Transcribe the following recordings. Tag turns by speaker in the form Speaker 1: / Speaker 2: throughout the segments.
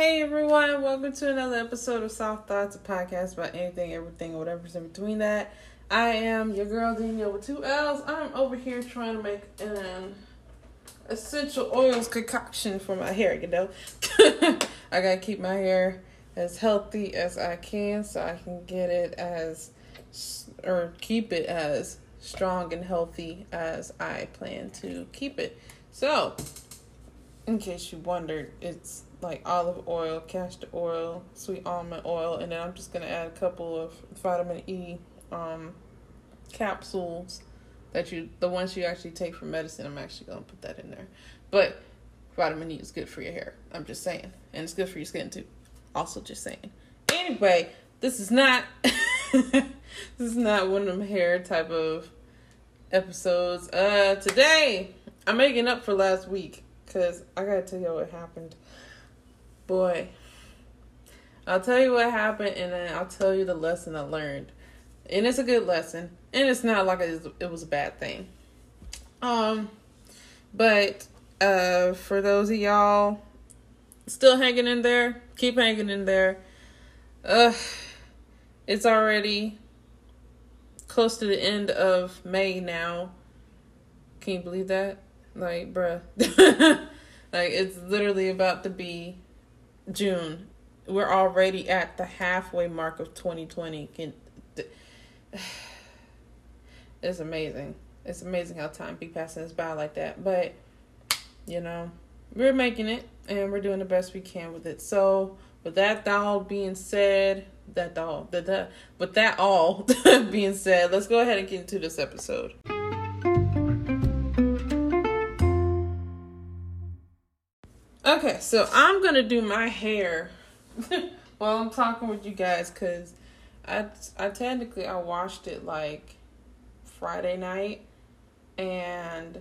Speaker 1: Hey everyone, welcome to another episode of Soft Thoughts, a podcast about anything, everything, or whatever's in between that. I am your girl Danielle with two L's. I'm over here trying to make an um, essential oils concoction for my hair, you know. I gotta keep my hair as healthy as I can so I can get it as or keep it as strong and healthy as I plan to keep it. So, in case you wondered, it's like olive oil, castor oil, sweet almond oil, and then I'm just gonna add a couple of vitamin E um, capsules that you, the ones you actually take for medicine. I'm actually gonna put that in there, but vitamin E is good for your hair. I'm just saying, and it's good for your skin too. Also, just saying. Anyway, this is not this is not one of them hair type of episodes. Uh, today I'm making up for last week because I gotta tell you what happened. Boy, I'll tell you what happened and then I'll tell you the lesson I learned. And it's a good lesson. And it's not like it was a bad thing. Um, but uh, for those of y'all still hanging in there, keep hanging in there. Uh, it's already close to the end of May now. Can you believe that? Like, bruh. like, it's literally about to be June. We're already at the halfway mark of 2020. Can, it's amazing. It's amazing how time be passing us by like that. But, you know, we're making it and we're doing the best we can with it. So, with that all being said, that all, that, that, with that all being said, let's go ahead and get into this episode. Okay, so I'm gonna do my hair while I'm talking with you guys because I I technically I washed it like Friday night and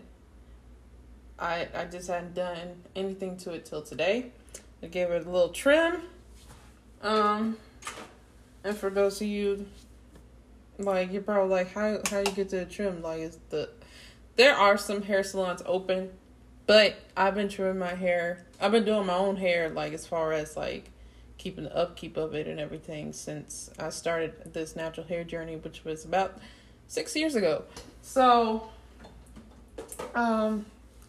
Speaker 1: I I just hadn't done anything to it till today. I gave it a little trim. Um and for those of you like you're probably like how how you get to the trim like is the there are some hair salons open but I've been trimming my hair. I've been doing my own hair, like as far as like keeping the upkeep of it and everything since I started this natural hair journey, which was about six years ago. So, um,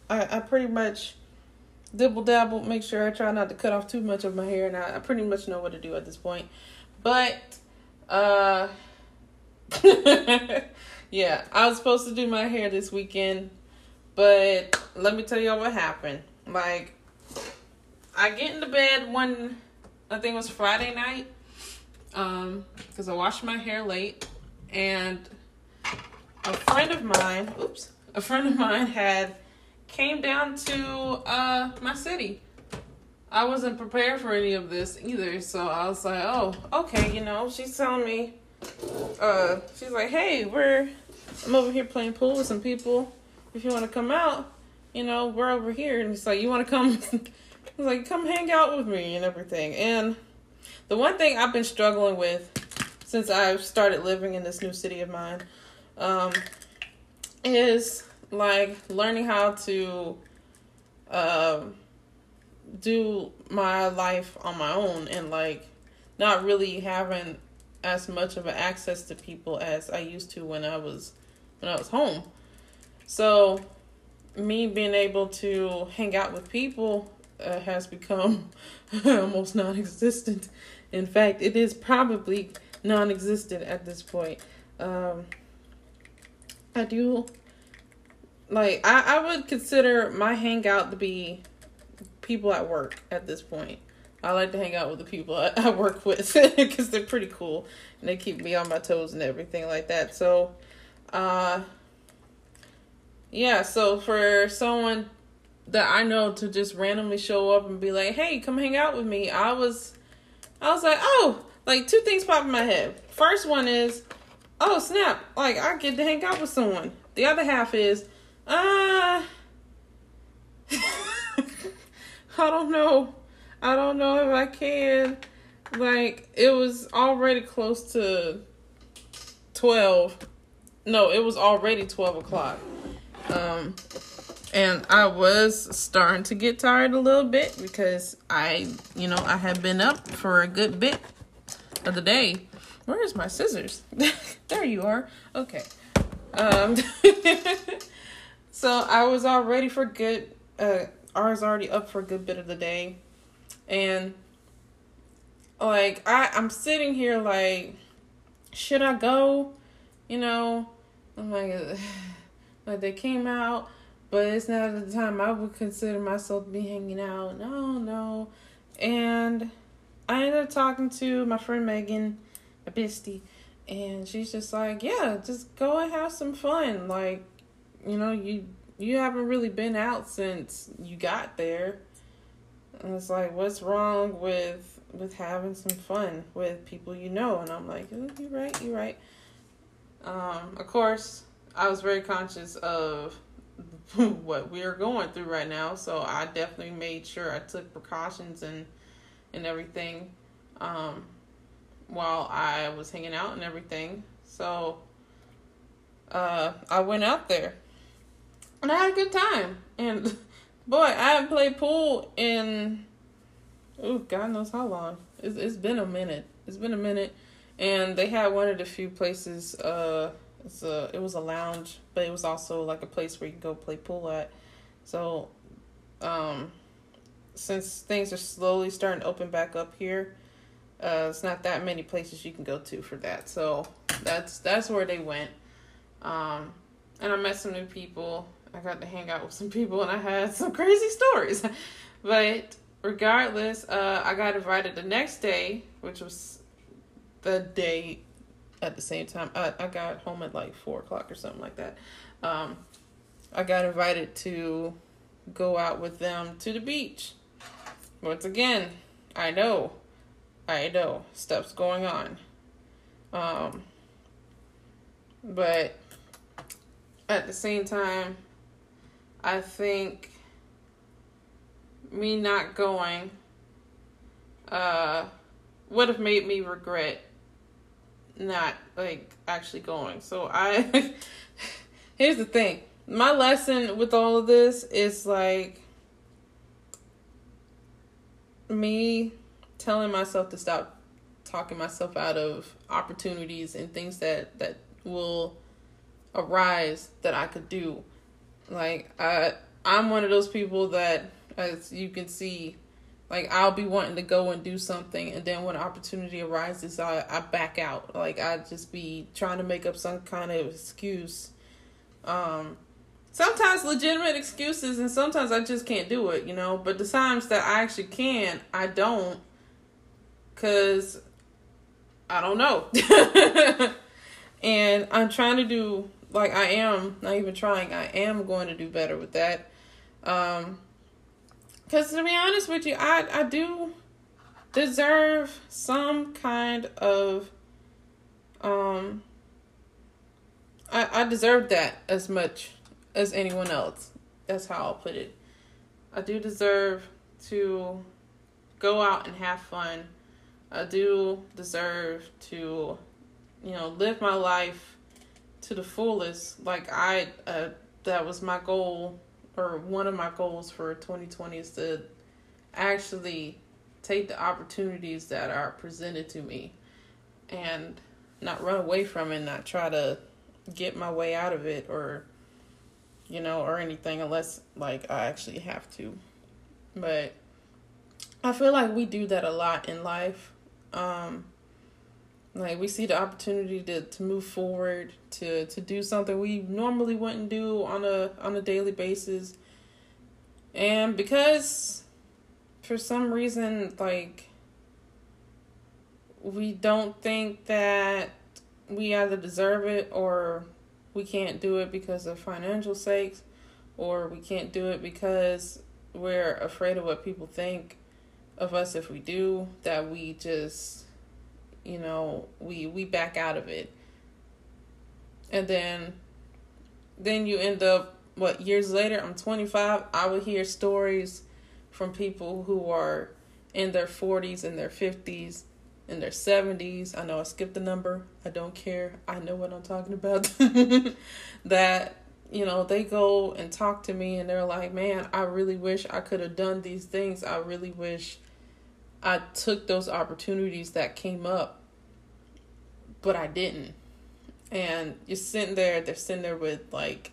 Speaker 1: I, I pretty much dibble dabble, make sure I try not to cut off too much of my hair, and I, I pretty much know what to do at this point. But, uh, yeah, I was supposed to do my hair this weekend but let me tell y'all what happened. Like, I get into bed one, I think it was Friday night, um, because I washed my hair late, and a friend of mine, oops, a friend of mine had came down to uh my city. I wasn't prepared for any of this either, so I was like, oh, okay, you know, she's telling me, uh, she's like, hey, we're, I'm over here playing pool with some people if you want to come out, you know, we're over here. And he's like, you want to come? he's like, come hang out with me and everything. And the one thing I've been struggling with since I've started living in this new city of mine um, is like learning how to um, do my life on my own and like not really having as much of an access to people as I used to when I was when I was home. So, me being able to hang out with people uh, has become almost non existent. In fact, it is probably non existent at this point. Um, I do like I, I would consider my hangout to be people at work at this point. I like to hang out with the people I, I work with because they're pretty cool and they keep me on my toes and everything like that. So, uh, yeah, so for someone that I know to just randomly show up and be like, "Hey, come hang out with me," I was, I was like, "Oh!" Like two things pop in my head. First one is, "Oh snap!" Like I get to hang out with someone. The other half is, uh, I don't know. I don't know if I can. Like it was already close to twelve. No, it was already twelve o'clock um, and I was starting to get tired a little bit because I, you know, I had been up for a good bit of the day. Where is my scissors? there you are. Okay. Um so I was all ready for good uh I was already up for a good bit of the day. And like I I'm sitting here like should I go? You know, I'm like like they came out but it's not the time I would consider myself to be hanging out. No, no. And I ended up talking to my friend Megan, a bestie, and she's just like, Yeah, just go and have some fun. Like, you know, you you haven't really been out since you got there. And it's like, what's wrong with with having some fun with people you know? And I'm like, oh, you're right, you're right. Um, of course, I was very conscious of what we're going through right now. So I definitely made sure I took precautions and and everything um, while I was hanging out and everything. So uh, I went out there and I had a good time. And boy, I haven't played pool in oh God knows how long. It's it's been a minute. It's been a minute, and they had one of the few places. Uh, it's a it was a lounge, but it was also like a place where you can go play pool at. So, um, since things are slowly starting to open back up here, uh, it's not that many places you can go to for that. So that's that's where they went. Um, and I met some new people. I got to hang out with some people, and I had some crazy stories. but regardless, uh, I got invited the next day, which was the day at the same time. I, I got home at like four o'clock or something like that. Um, I got invited to go out with them to the beach. Once again, I know, I know stuff's going on. Um, but at the same time, I think me not going uh, would have made me regret not like actually going. So I here's the thing. My lesson with all of this is like me telling myself to stop talking myself out of opportunities and things that that will arise that I could do. Like I I'm one of those people that as you can see like I'll be wanting to go and do something, and then when opportunity arises, I I back out. Like I just be trying to make up some kind of excuse. Um, sometimes legitimate excuses, and sometimes I just can't do it. You know, but the times that I actually can, I don't, cause I don't know. and I'm trying to do like I am not even trying. I am going to do better with that. Um, because to be honest with you, I I do deserve some kind of um I I deserve that as much as anyone else. That's how I'll put it. I do deserve to go out and have fun. I do deserve to you know live my life to the fullest like I uh, that was my goal one of my goals for 2020 is to actually take the opportunities that are presented to me and not run away from it, not try to get my way out of it or you know or anything unless like I actually have to. But I feel like we do that a lot in life. Um like we see the opportunity to, to move forward to to do something we normally wouldn't do on a on a daily basis. And because for some reason like we don't think that we either deserve it or we can't do it because of financial sakes or we can't do it because we're afraid of what people think of us if we do that we just you know we we back out of it and then then you end up what years later i'm 25 i would hear stories from people who are in their 40s and their 50s in their 70s i know i skipped the number. I don't care. I know what i'm talking about. That you know, they go and talk to me and they're like, man, I really wish I could have done these things. I really wish I took those opportunities that came up, but I didn't. And you're sitting there, they're sitting there with like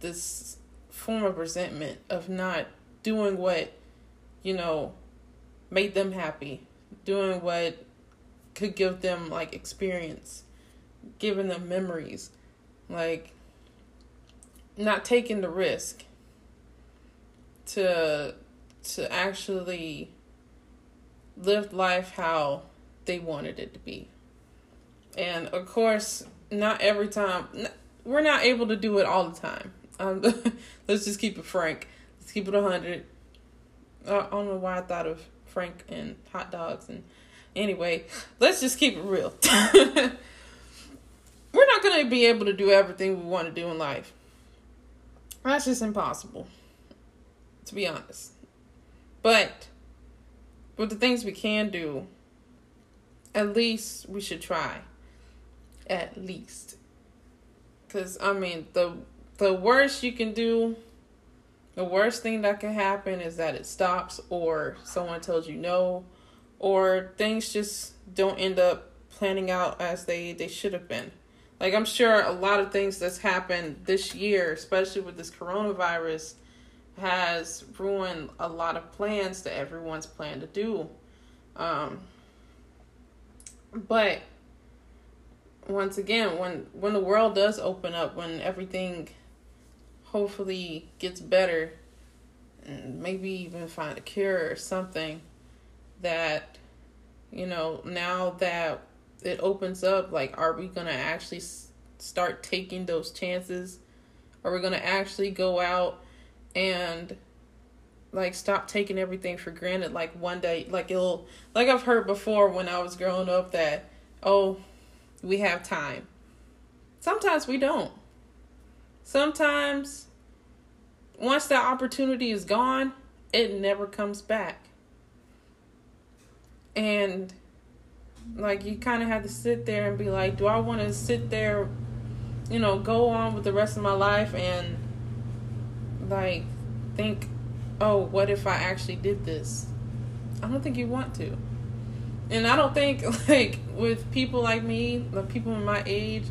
Speaker 1: this form of resentment of not doing what, you know, made them happy, doing what could give them like experience, giving them memories. Like, not taking the risk to to actually live life how they wanted it to be. And of course, not every time we're not able to do it all the time. Um, let's just keep it frank. Let's keep it a hundred. I don't know why I thought of Frank and hot dogs and anyway, let's just keep it real. we're not going to be able to do everything we want to do in life. That's just impossible, to be honest. But with the things we can do, at least we should try. At least. Cause I mean the the worst you can do, the worst thing that can happen is that it stops or someone tells you no, or things just don't end up planning out as they, they should have been. Like I'm sure a lot of things that's happened this year, especially with this coronavirus, has ruined a lot of plans that everyone's planned to do. Um, but once again, when when the world does open up, when everything hopefully gets better, and maybe even find a cure or something, that you know now that it opens up like are we going to actually start taking those chances? Are we going to actually go out and like stop taking everything for granted like one day like it'll like i've heard before when i was growing up that oh we have time sometimes we don't sometimes once that opportunity is gone it never comes back and like you kind of have to sit there and be like, do I want to sit there, you know, go on with the rest of my life and like think, oh, what if I actually did this? I don't think you want to. And I don't think like with people like me, the people in my age,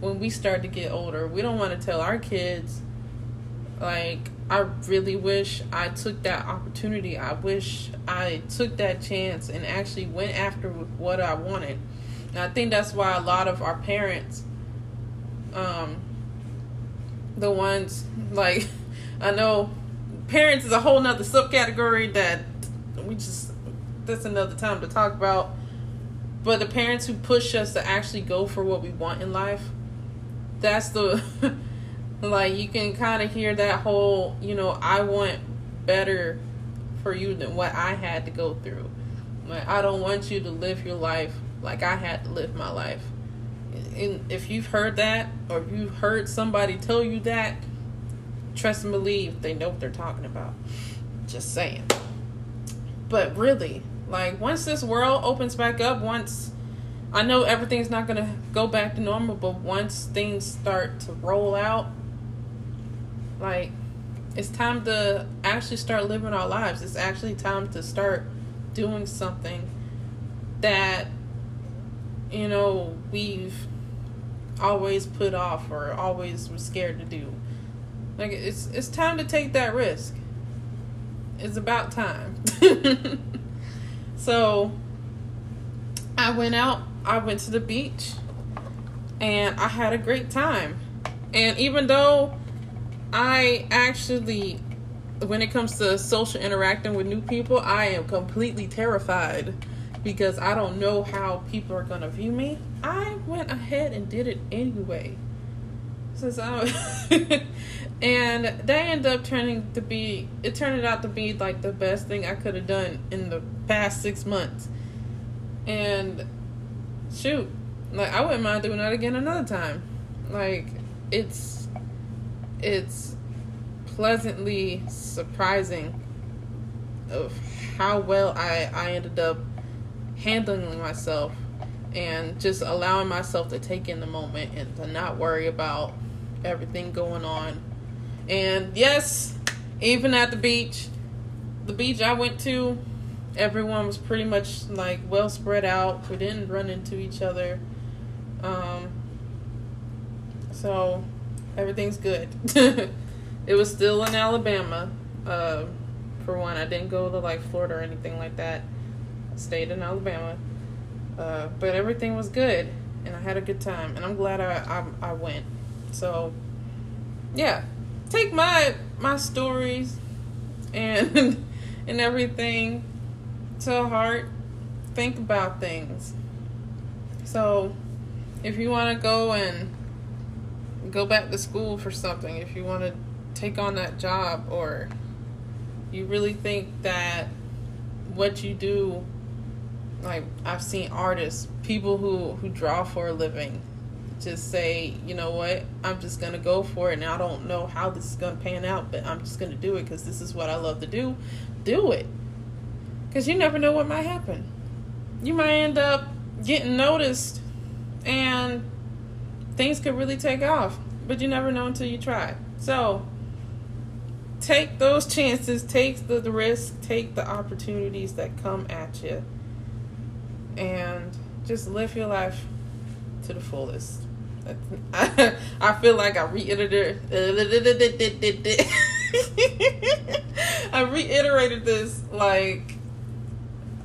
Speaker 1: when we start to get older, we don't want to tell our kids like I really wish I took that opportunity. I wish I took that chance and actually went after what I wanted. And I think that's why a lot of our parents, um, the ones like I know parents is a whole nother subcategory that we just that's another time to talk about. But the parents who push us to actually go for what we want in life, that's the like you can kind of hear that whole you know i want better for you than what i had to go through. Like i don't want you to live your life like i had to live my life. And if you've heard that or you've heard somebody tell you that trust and believe they know what they're talking about. Just saying. But really like once this world opens back up once i know everything's not to go back to normal but once things start to roll out like, it's time to actually start living our lives. It's actually time to start doing something that, you know, we've always put off or always were scared to do. Like it's it's time to take that risk. It's about time. so I went out, I went to the beach and I had a great time. And even though I actually, when it comes to social interacting with new people, I am completely terrified because I don't know how people are gonna view me. I went ahead and did it anyway. Since I was. and that ended up turning to be it turned out to be like the best thing I could have done in the past six months. And shoot, like I wouldn't mind doing that again another time. Like it's it's pleasantly surprising of how well I, I ended up handling myself and just allowing myself to take in the moment and to not worry about everything going on. And yes, even at the beach, the beach I went to, everyone was pretty much like well spread out. We didn't run into each other. Um, so everything's good. it was still in Alabama. Uh, for one, I didn't go to like Florida or anything like that. I stayed in Alabama. Uh, but everything was good, and I had a good time, and I'm glad I I, I went. So, yeah, take my my stories and and everything to heart. Think about things. So, if you want to go and go back to school for something, if you want to take on that job, or you really think that what you do, like I've seen artists, people who who draw for a living, just say, you know what, I'm just gonna go for it, and I don't know how this is gonna pan out, but I'm just gonna do it because this is what I love to do. Do it, because you never know what might happen. You might end up getting noticed, and things could really take off, but you never know until you try. So take those chances, take the, the risk, take the opportunities that come at you, and just live your life to the fullest. I, feel like I reiterated I reiterated this like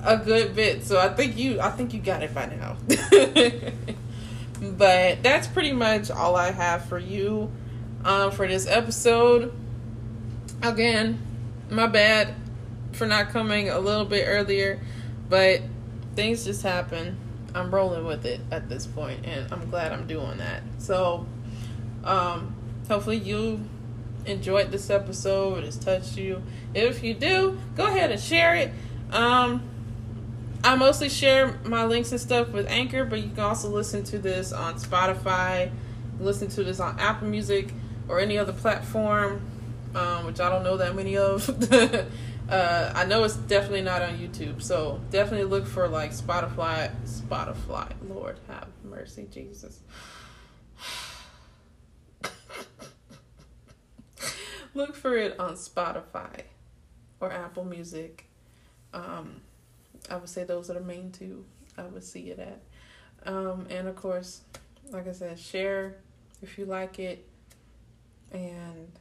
Speaker 1: a good bit, so I think you I think you got it by now. but that's pretty much all I have for you um, for this episode. Again, my bad for not coming a little bit earlier, but things just happen. I'm rolling with it at this point, and I'm glad I'm doing that. So, um, hopefully you enjoyed this episode. It's touched you. If you do, go ahead and share it. Um, I mostly share my links and stuff with Anchor, but you can also listen to this on Spotify, listen to this on Apple Music or any other platform, um, which I don't know that many of. Uh, I know it's definitely not on YouTube, so definitely look for like Spotify. Spotify, Lord have mercy, Jesus. look for it on Spotify or Apple Music. Um, I would say those are the main two I would see it at. Um, and of course, like I said, share if you like it, and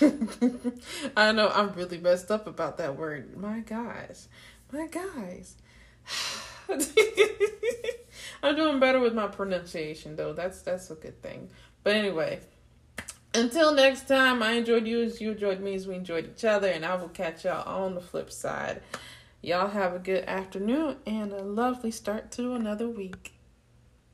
Speaker 1: I know I'm really messed up about that word. My guys. My guys. I'm doing better with my pronunciation though. That's that's a good thing. But anyway, until next time, I enjoyed you as you enjoyed me as we enjoyed each other, and I will catch y'all on the flip side. Y'all have a good afternoon and a lovely start to another week.